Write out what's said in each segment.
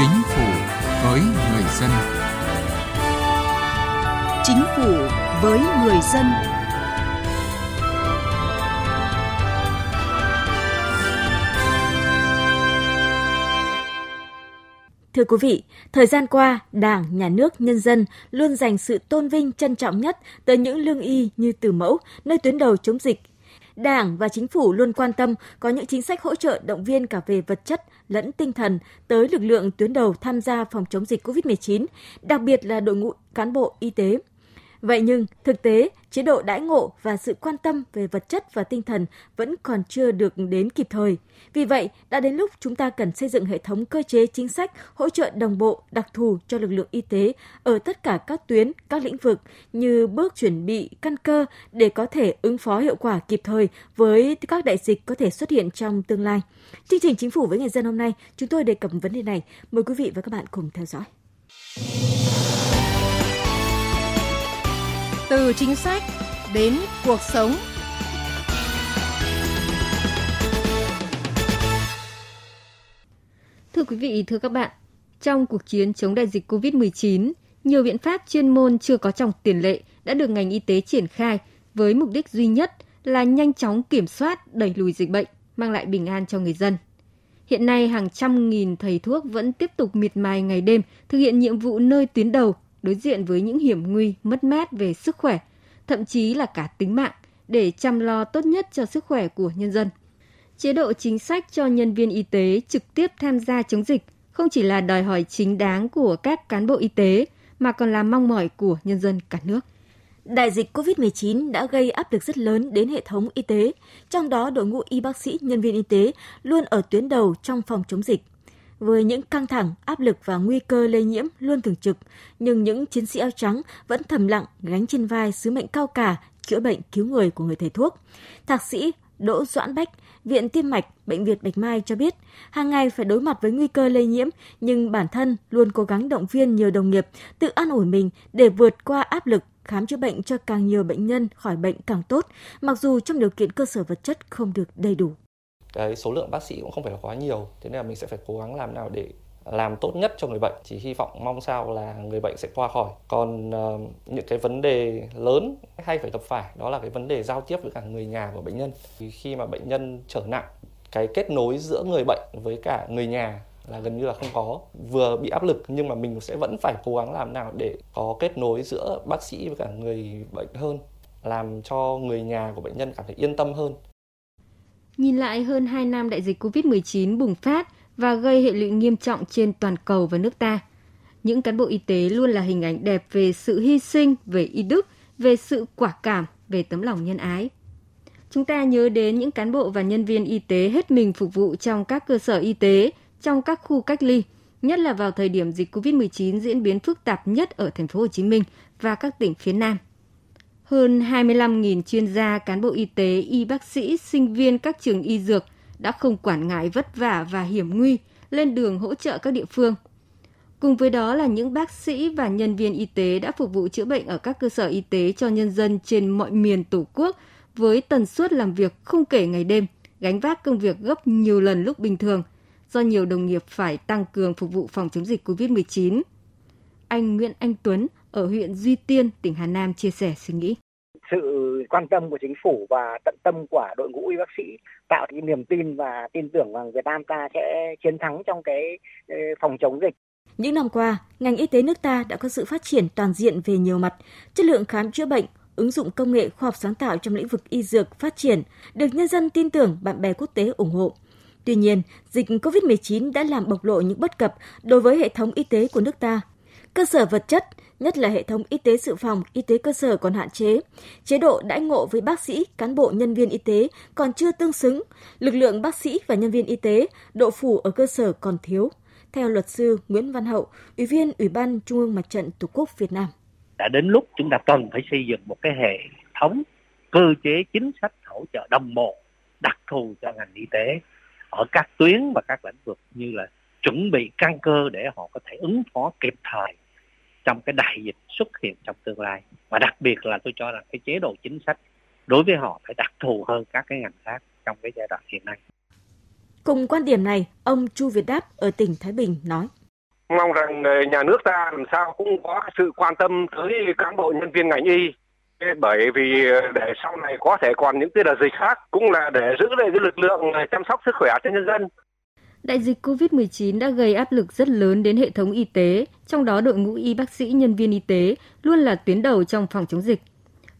Chính phủ với người dân. Chính phủ với người dân. Thưa quý vị, thời gian qua, Đảng, Nhà nước, nhân dân luôn dành sự tôn vinh trân trọng nhất tới những lương y như từ mẫu, nơi tuyến đầu chống dịch. Đảng và chính phủ luôn quan tâm có những chính sách hỗ trợ động viên cả về vật chất lẫn tinh thần tới lực lượng tuyến đầu tham gia phòng chống dịch COVID-19, đặc biệt là đội ngũ cán bộ y tế. Vậy nhưng, thực tế, chế độ đãi ngộ và sự quan tâm về vật chất và tinh thần vẫn còn chưa được đến kịp thời. Vì vậy, đã đến lúc chúng ta cần xây dựng hệ thống cơ chế chính sách hỗ trợ đồng bộ, đặc thù cho lực lượng y tế ở tất cả các tuyến, các lĩnh vực như bước chuẩn bị căn cơ để có thể ứng phó hiệu quả kịp thời với các đại dịch có thể xuất hiện trong tương lai. Chương trình Chính phủ với người dân hôm nay, chúng tôi đề cập vấn đề này. Mời quý vị và các bạn cùng theo dõi từ chính sách đến cuộc sống. Thưa quý vị, thưa các bạn, trong cuộc chiến chống đại dịch COVID-19, nhiều biện pháp chuyên môn chưa có trong tiền lệ đã được ngành y tế triển khai với mục đích duy nhất là nhanh chóng kiểm soát, đẩy lùi dịch bệnh, mang lại bình an cho người dân. Hiện nay, hàng trăm nghìn thầy thuốc vẫn tiếp tục miệt mài ngày đêm thực hiện nhiệm vụ nơi tuyến đầu đối diện với những hiểm nguy, mất mát về sức khỏe, thậm chí là cả tính mạng để chăm lo tốt nhất cho sức khỏe của nhân dân. Chế độ chính sách cho nhân viên y tế trực tiếp tham gia chống dịch không chỉ là đòi hỏi chính đáng của các cán bộ y tế mà còn là mong mỏi của nhân dân cả nước. Đại dịch COVID-19 đã gây áp lực rất lớn đến hệ thống y tế, trong đó đội ngũ y bác sĩ, nhân viên y tế luôn ở tuyến đầu trong phòng chống dịch với những căng thẳng, áp lực và nguy cơ lây nhiễm luôn thường trực, nhưng những chiến sĩ áo trắng vẫn thầm lặng gánh trên vai sứ mệnh cao cả chữa bệnh cứu người của người thầy thuốc. Thạc sĩ Đỗ Doãn Bách, Viện Tim mạch Bệnh viện Bạch Mai cho biết, hàng ngày phải đối mặt với nguy cơ lây nhiễm, nhưng bản thân luôn cố gắng động viên nhiều đồng nghiệp tự an ủi mình để vượt qua áp lực khám chữa bệnh cho càng nhiều bệnh nhân khỏi bệnh càng tốt, mặc dù trong điều kiện cơ sở vật chất không được đầy đủ cái số lượng bác sĩ cũng không phải quá nhiều thế nên là mình sẽ phải cố gắng làm nào để làm tốt nhất cho người bệnh. Chỉ hy vọng mong sao là người bệnh sẽ qua khỏi. Còn uh, những cái vấn đề lớn hay phải gặp phải đó là cái vấn đề giao tiếp với cả người nhà của bệnh nhân. Thì khi mà bệnh nhân trở nặng cái kết nối giữa người bệnh với cả người nhà là gần như là không có. Vừa bị áp lực nhưng mà mình sẽ vẫn phải cố gắng làm nào để có kết nối giữa bác sĩ với cả người bệnh hơn làm cho người nhà của bệnh nhân cảm thấy yên tâm hơn. Nhìn lại hơn 2 năm đại dịch COVID-19 bùng phát và gây hệ lụy nghiêm trọng trên toàn cầu và nước ta, những cán bộ y tế luôn là hình ảnh đẹp về sự hy sinh, về y đức, về sự quả cảm, về tấm lòng nhân ái. Chúng ta nhớ đến những cán bộ và nhân viên y tế hết mình phục vụ trong các cơ sở y tế, trong các khu cách ly, nhất là vào thời điểm dịch COVID-19 diễn biến phức tạp nhất ở thành phố Hồ Chí Minh và các tỉnh phía Nam hơn 25.000 chuyên gia, cán bộ y tế, y bác sĩ, sinh viên các trường y dược đã không quản ngại vất vả và hiểm nguy lên đường hỗ trợ các địa phương. Cùng với đó là những bác sĩ và nhân viên y tế đã phục vụ chữa bệnh ở các cơ sở y tế cho nhân dân trên mọi miền Tổ quốc với tần suất làm việc không kể ngày đêm, gánh vác công việc gấp nhiều lần lúc bình thường, do nhiều đồng nghiệp phải tăng cường phục vụ phòng chống dịch COVID-19. Anh Nguyễn Anh Tuấn, ở huyện Duy Tiên, tỉnh Hà Nam chia sẻ suy nghĩ. Sự quan tâm của chính phủ và tận tâm của đội ngũ y bác sĩ tạo cái niềm tin và tin tưởng rằng Việt Nam ta sẽ chiến thắng trong cái phòng chống dịch. Những năm qua, ngành y tế nước ta đã có sự phát triển toàn diện về nhiều mặt, chất lượng khám chữa bệnh, ứng dụng công nghệ khoa học sáng tạo trong lĩnh vực y dược phát triển, được nhân dân tin tưởng, bạn bè quốc tế ủng hộ. Tuy nhiên, dịch COVID-19 đã làm bộc lộ những bất cập đối với hệ thống y tế của nước ta. Cơ sở vật chất, nhất là hệ thống y tế dự phòng, y tế cơ sở còn hạn chế. Chế độ đãi ngộ với bác sĩ, cán bộ nhân viên y tế còn chưa tương xứng. Lực lượng bác sĩ và nhân viên y tế, độ phủ ở cơ sở còn thiếu. Theo luật sư Nguyễn Văn Hậu, Ủy viên Ủy ban Trung ương Mặt trận Tổ quốc Việt Nam. Đã đến lúc chúng ta cần phải xây dựng một cái hệ thống cơ chế chính sách hỗ trợ đồng bộ đặc thù cho ngành y tế ở các tuyến và các lĩnh vực như là chuẩn bị căn cơ để họ có thể ứng phó kịp thời trong cái đại dịch xuất hiện trong tương lai và đặc biệt là tôi cho rằng cái chế độ chính sách đối với họ phải đặc thù hơn các cái ngành khác trong cái giai đoạn hiện nay. Cùng quan điểm này, ông Chu Việt Đáp ở tỉnh Thái Bình nói. Mong rằng ờ, nhà nước ta làm sao cũng có sự quan tâm tới cán bộ nhân viên ngành y bởi vì ờ, để sau này có thể còn những cái đợt dịch khác cũng là để giữ lại cái lực lượng chăm sóc sức khỏe cho nhân dân. Đại dịch COVID-19 đã gây áp lực rất lớn đến hệ thống y tế, trong đó đội ngũ y bác sĩ, nhân viên y tế luôn là tuyến đầu trong phòng chống dịch.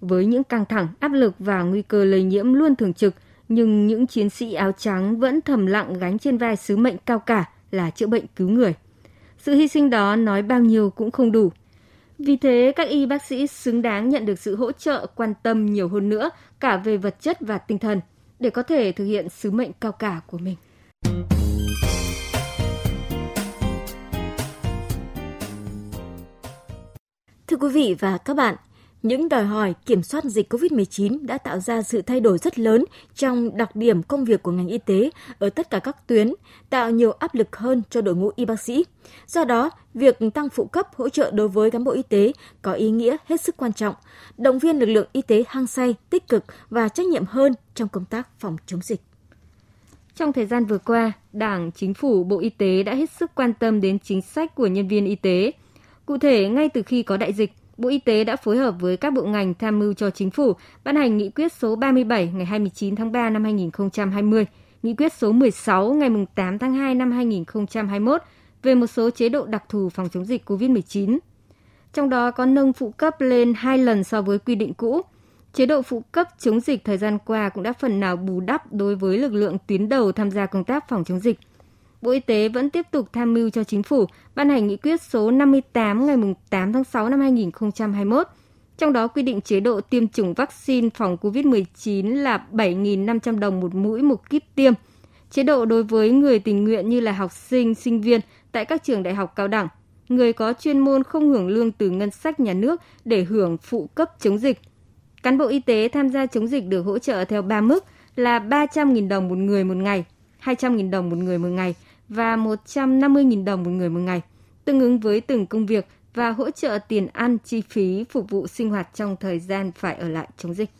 Với những căng thẳng, áp lực và nguy cơ lây nhiễm luôn thường trực, nhưng những chiến sĩ áo trắng vẫn thầm lặng gánh trên vai sứ mệnh cao cả là chữa bệnh cứu người. Sự hy sinh đó nói bao nhiêu cũng không đủ. Vì thế, các y bác sĩ xứng đáng nhận được sự hỗ trợ, quan tâm nhiều hơn nữa cả về vật chất và tinh thần để có thể thực hiện sứ mệnh cao cả của mình. Thưa quý vị và các bạn, những đòi hỏi kiểm soát dịch COVID-19 đã tạo ra sự thay đổi rất lớn trong đặc điểm công việc của ngành y tế ở tất cả các tuyến, tạo nhiều áp lực hơn cho đội ngũ y bác sĩ. Do đó, việc tăng phụ cấp hỗ trợ đối với cán bộ y tế có ý nghĩa hết sức quan trọng, động viên lực lượng y tế hăng say, tích cực và trách nhiệm hơn trong công tác phòng chống dịch. Trong thời gian vừa qua, Đảng, Chính phủ, Bộ Y tế đã hết sức quan tâm đến chính sách của nhân viên y tế. Cụ thể, ngay từ khi có đại dịch, Bộ Y tế đã phối hợp với các bộ ngành tham mưu cho chính phủ ban hành nghị quyết số 37 ngày 29 tháng 3 năm 2020, nghị quyết số 16 ngày 8 tháng 2 năm 2021 về một số chế độ đặc thù phòng chống dịch COVID-19. Trong đó có nâng phụ cấp lên hai lần so với quy định cũ. Chế độ phụ cấp chống dịch thời gian qua cũng đã phần nào bù đắp đối với lực lượng tuyến đầu tham gia công tác phòng chống dịch. Bộ Y tế vẫn tiếp tục tham mưu cho Chính phủ ban hành nghị quyết số 58 ngày 8 tháng 6 năm 2021, trong đó quy định chế độ tiêm chủng vaccine phòng COVID-19 là 7.500 đồng một mũi một kíp tiêm. Chế độ đối với người tình nguyện như là học sinh, sinh viên tại các trường đại học cao đẳng, người có chuyên môn không hưởng lương từ ngân sách nhà nước để hưởng phụ cấp chống dịch. Cán bộ y tế tham gia chống dịch được hỗ trợ theo 3 mức là 300.000 đồng một người một ngày, 200.000 đồng một người một ngày và 150.000 đồng một người một ngày, tương ứng với từng công việc và hỗ trợ tiền ăn chi phí phục vụ sinh hoạt trong thời gian phải ở lại chống dịch.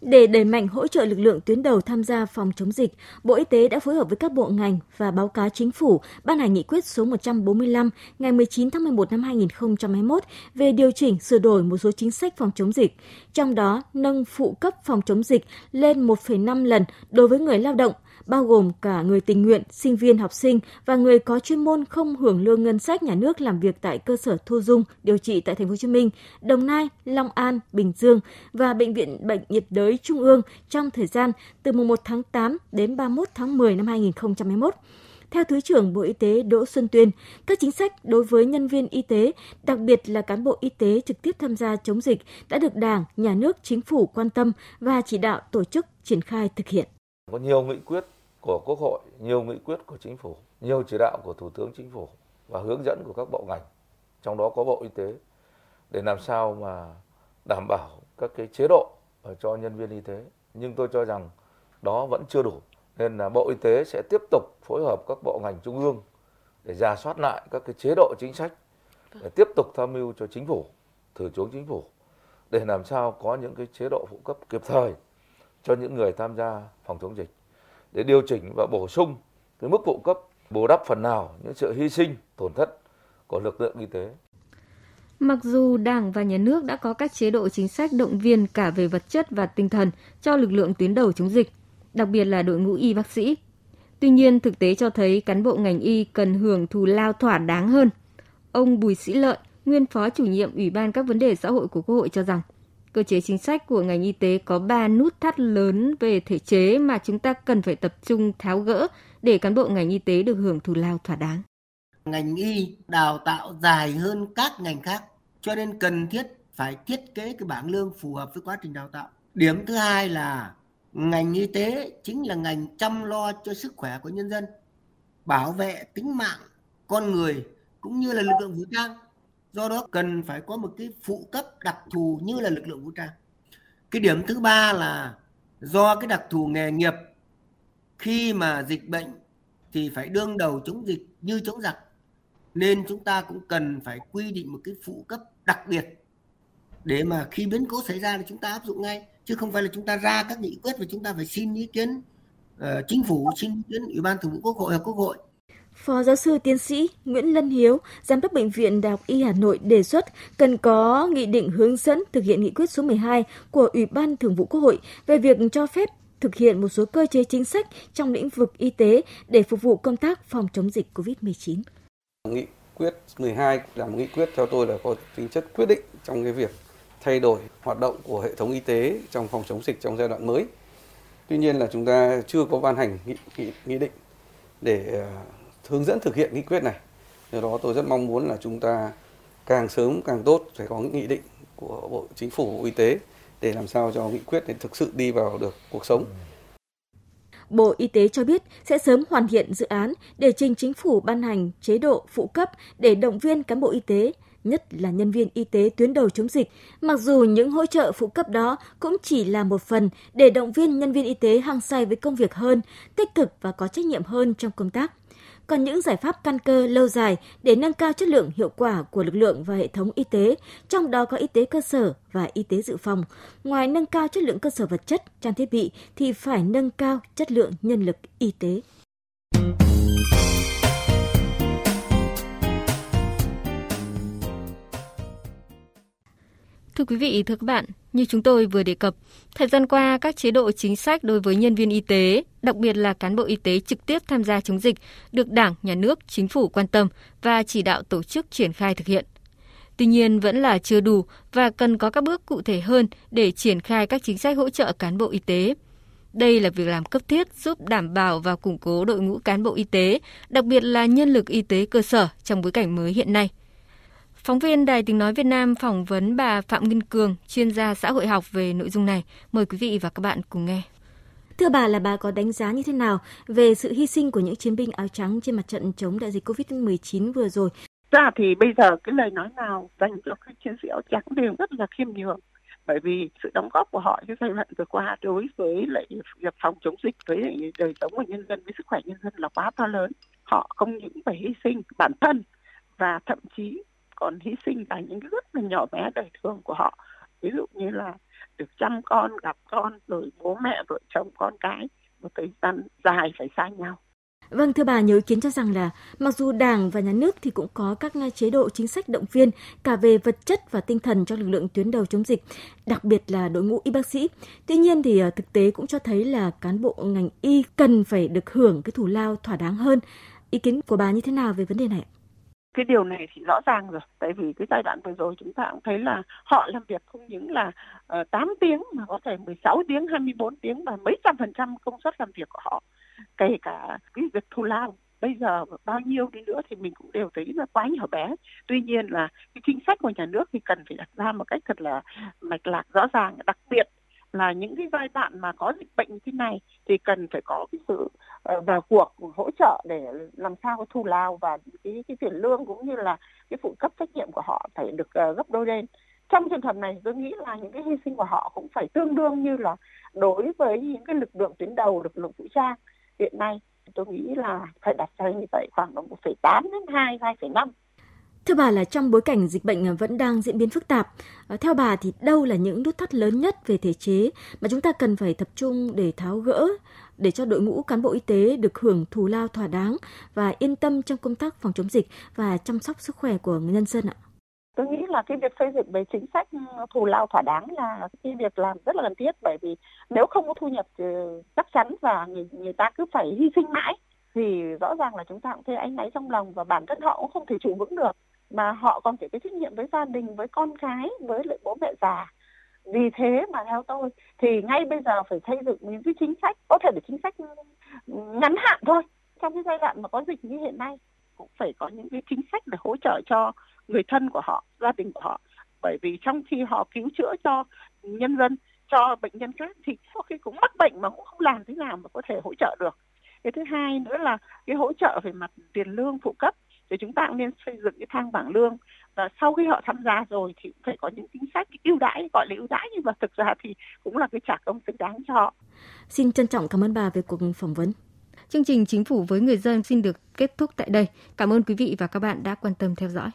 Để đẩy mạnh hỗ trợ lực lượng tuyến đầu tham gia phòng chống dịch, Bộ Y tế đã phối hợp với các bộ ngành và báo cáo chính phủ ban hành nghị quyết số 145 ngày 19 tháng 11 năm 2021 về điều chỉnh sửa đổi một số chính sách phòng chống dịch, trong đó nâng phụ cấp phòng chống dịch lên 1,5 lần đối với người lao động bao gồm cả người tình nguyện, sinh viên, học sinh và người có chuyên môn không hưởng lương ngân sách nhà nước làm việc tại cơ sở thu dung điều trị tại thành phố Hồ Chí Minh, Đồng Nai, Long An, Bình Dương và bệnh viện Bệnh nhiệt đới Trung ương trong thời gian từ mùng 1 tháng 8 đến 31 tháng 10 năm 2021. Theo Thứ trưởng Bộ Y tế Đỗ Xuân Tuyên, các chính sách đối với nhân viên y tế, đặc biệt là cán bộ y tế trực tiếp tham gia chống dịch đã được Đảng, Nhà nước, Chính phủ quan tâm và chỉ đạo tổ chức triển khai thực hiện. Có nhiều nghị quyết của Quốc hội, nhiều nghị quyết của Chính phủ, nhiều chỉ đạo của Thủ tướng Chính phủ và hướng dẫn của các bộ ngành, trong đó có Bộ Y tế, để làm sao mà đảm bảo các cái chế độ cho nhân viên y tế. Nhưng tôi cho rằng đó vẫn chưa đủ. Nên là Bộ Y tế sẽ tiếp tục phối hợp các bộ ngành trung ương để ra soát lại các cái chế độ chính sách để tiếp tục tham mưu cho chính phủ, thủ tướng chính phủ để làm sao có những cái chế độ phụ cấp kịp thời cho những người tham gia phòng chống dịch để điều chỉnh và bổ sung cái mức phụ cấp bù đắp phần nào những sự hy sinh tổn thất của lực lượng y tế. Mặc dù Đảng và Nhà nước đã có các chế độ chính sách động viên cả về vật chất và tinh thần cho lực lượng tuyến đầu chống dịch, đặc biệt là đội ngũ y bác sĩ. Tuy nhiên, thực tế cho thấy cán bộ ngành y cần hưởng thù lao thỏa đáng hơn. Ông Bùi Sĩ Lợi, nguyên phó chủ nhiệm Ủy ban các vấn đề xã hội của Quốc hội cho rằng, cơ chế chính sách của ngành y tế có 3 nút thắt lớn về thể chế mà chúng ta cần phải tập trung tháo gỡ để cán bộ ngành y tế được hưởng thù lao thỏa đáng. Ngành y đào tạo dài hơn các ngành khác, cho nên cần thiết phải thiết kế cái bảng lương phù hợp với quá trình đào tạo. Điểm thứ hai là ngành y tế chính là ngành chăm lo cho sức khỏe của nhân dân, bảo vệ tính mạng con người cũng như là lực lượng vũ trang do đó cần phải có một cái phụ cấp đặc thù như là lực lượng vũ trang. Cái điểm thứ ba là do cái đặc thù nghề nghiệp khi mà dịch bệnh thì phải đương đầu chống dịch như chống giặc nên chúng ta cũng cần phải quy định một cái phụ cấp đặc biệt. Để mà khi biến cố xảy ra thì chúng ta áp dụng ngay chứ không phải là chúng ta ra các nghị quyết và chúng ta phải xin ý kiến uh, chính phủ xin ý kiến ủy ban thường vụ quốc hội hoặc quốc hội. Phó giáo sư tiến sĩ Nguyễn Lân Hiếu, Giám đốc Bệnh viện Đại học Y Hà Nội đề xuất cần có nghị định hướng dẫn thực hiện nghị quyết số 12 của Ủy ban Thường vụ Quốc hội về việc cho phép thực hiện một số cơ chế chính sách trong lĩnh vực y tế để phục vụ công tác phòng chống dịch COVID-19. Nghị quyết 12 là một nghị quyết theo tôi là có tính chất quyết định trong cái việc thay đổi hoạt động của hệ thống y tế trong phòng chống dịch trong giai đoạn mới. Tuy nhiên là chúng ta chưa có ban hành nghị, nghị, nghị định để à, hướng dẫn thực hiện nghị quyết này. Do đó tôi rất mong muốn là chúng ta càng sớm càng tốt phải có những nghị định của Bộ Chính phủ Bộ Y tế để làm sao cho nghị quyết này thực sự đi vào được cuộc sống. Bộ Y tế cho biết sẽ sớm hoàn thiện dự án để trình chính phủ ban hành chế độ phụ cấp để động viên cán bộ y tế, nhất là nhân viên y tế tuyến đầu chống dịch, mặc dù những hỗ trợ phụ cấp đó cũng chỉ là một phần để động viên nhân viên y tế hăng say với công việc hơn, tích cực và có trách nhiệm hơn trong công tác còn những giải pháp căn cơ lâu dài để nâng cao chất lượng hiệu quả của lực lượng và hệ thống y tế, trong đó có y tế cơ sở và y tế dự phòng. Ngoài nâng cao chất lượng cơ sở vật chất, trang thiết bị thì phải nâng cao chất lượng nhân lực y tế. Thưa quý vị, thưa các bạn, như chúng tôi vừa đề cập, thời gian qua các chế độ chính sách đối với nhân viên y tế, đặc biệt là cán bộ y tế trực tiếp tham gia chống dịch, được Đảng, Nhà nước, Chính phủ quan tâm và chỉ đạo tổ chức triển khai thực hiện. Tuy nhiên vẫn là chưa đủ và cần có các bước cụ thể hơn để triển khai các chính sách hỗ trợ cán bộ y tế. Đây là việc làm cấp thiết giúp đảm bảo và củng cố đội ngũ cán bộ y tế, đặc biệt là nhân lực y tế cơ sở trong bối cảnh mới hiện nay. Phóng viên Đài Tiếng Nói Việt Nam phỏng vấn bà Phạm Ngân Cường, chuyên gia xã hội học về nội dung này. Mời quý vị và các bạn cùng nghe. Thưa bà là bà có đánh giá như thế nào về sự hy sinh của những chiến binh áo trắng trên mặt trận chống đại dịch COVID-19 vừa rồi? Ra thì bây giờ cái lời nói nào dành cho các chiến sĩ áo trắng đều rất là khiêm nhường bởi vì sự đóng góp của họ trong giai đoạn vừa qua đối với lại việc phòng chống dịch với đời sống của nhân dân với sức khỏe nhân dân là quá to lớn họ không những phải hy sinh bản thân và thậm chí còn hy sinh cả những cái rất là nhỏ bé đời thường của họ ví dụ như là được chăm con gặp con rồi bố mẹ vợ chồng con cái một thời gian dài phải xa nhau Vâng, thưa bà, nhiều ý kiến cho rằng là mặc dù Đảng và Nhà nước thì cũng có các chế độ chính sách động viên cả về vật chất và tinh thần cho lực lượng tuyến đầu chống dịch, đặc biệt là đội ngũ y bác sĩ. Tuy nhiên thì à, thực tế cũng cho thấy là cán bộ ngành y cần phải được hưởng cái thù lao thỏa đáng hơn. Ý kiến của bà như thế nào về vấn đề này? Cái điều này thì rõ ràng rồi. Tại vì cái giai đoạn vừa rồi chúng ta cũng thấy là họ làm việc không những là ờ, uh, 8 tiếng mà có thể 16 tiếng 24 tiếng và mấy trăm phần trăm công suất làm việc của họ. Kể cả cái việc thù lao bây giờ bao nhiêu đi nữa thì mình cũng đều thấy là quá nhỏ bé. Tuy nhiên là cái chính sách của nhà nước thì cần phải đặt ra một cách thật là mạch lạc rõ ràng đặc biệt là những cái giai đoạn mà có dịch bệnh như thế này thì cần phải có cái sự ờ, vào cuộc hỗ trợ để làm sao có thù lao và cái cái tiền lương cũng như là cái phụ cấp trách nhiệm của họ phải được ờ, gấp đôi lên. Trong trường hợp này tôi nghĩ là những cái hy sinh của họ cũng phải tương đương như là đối với những cái lực lượng tuyến đầu lực lượng vũ trang hiện nay tôi nghĩ là phải đặt ra như vậy khoảng 1,8 đến 2, 2,5 Thưa bà là trong bối cảnh dịch bệnh à, vẫn đang diễn biến phức tạp, à, theo bà thì đâu là những nút thắt lớn nhất về thể chế mà chúng ta cần phải tập trung để tháo gỡ để cho đội ngũ cán bộ y tế được hưởng thù lao thỏa đáng và yên tâm trong công tác phòng chống dịch và chăm sóc sức khỏe của nhân dân ạ? Tôi nghĩ là cái việc xây dựng về chính sách ừ, thù lao thỏa đáng là cái việc làm rất là cần thiết bởi vì nếu không có thu nhập ừ, chắc chắn và người, người ta cứ phải hy sinh mãi thì rõ ràng là chúng ta cũng thấy anh náy trong lòng và bản thân họ cũng không thể trụ vững được mà họ còn phải có trách nhiệm với gia đình, với con cái, với lại bố mẹ già. Vì thế mà theo tôi, thì ngay bây giờ phải xây dựng những cái chính sách, có thể là chính sách ngắn hạn thôi. Trong cái giai đoạn mà có dịch như hiện nay, cũng phải có những cái chính sách để hỗ trợ cho người thân của họ, gia đình của họ. Bởi vì trong khi họ cứu chữa cho nhân dân, cho bệnh nhân khác, thì có khi cũng mắc bệnh mà cũng không làm thế nào mà có thể hỗ trợ được. Cái thứ hai nữa là cái hỗ trợ về mặt tiền lương phụ cấp thì chúng ta cũng nên xây dựng cái thang bảng lương và sau khi họ tham gia rồi thì cũng phải có những chính sách ưu đãi, gọi là ưu đãi nhưng mà thực ra thì cũng là cái trả công xứng đáng cho họ. Xin trân trọng cảm ơn bà về cuộc phỏng vấn. Chương trình Chính phủ với người dân xin được kết thúc tại đây. Cảm ơn quý vị và các bạn đã quan tâm theo dõi.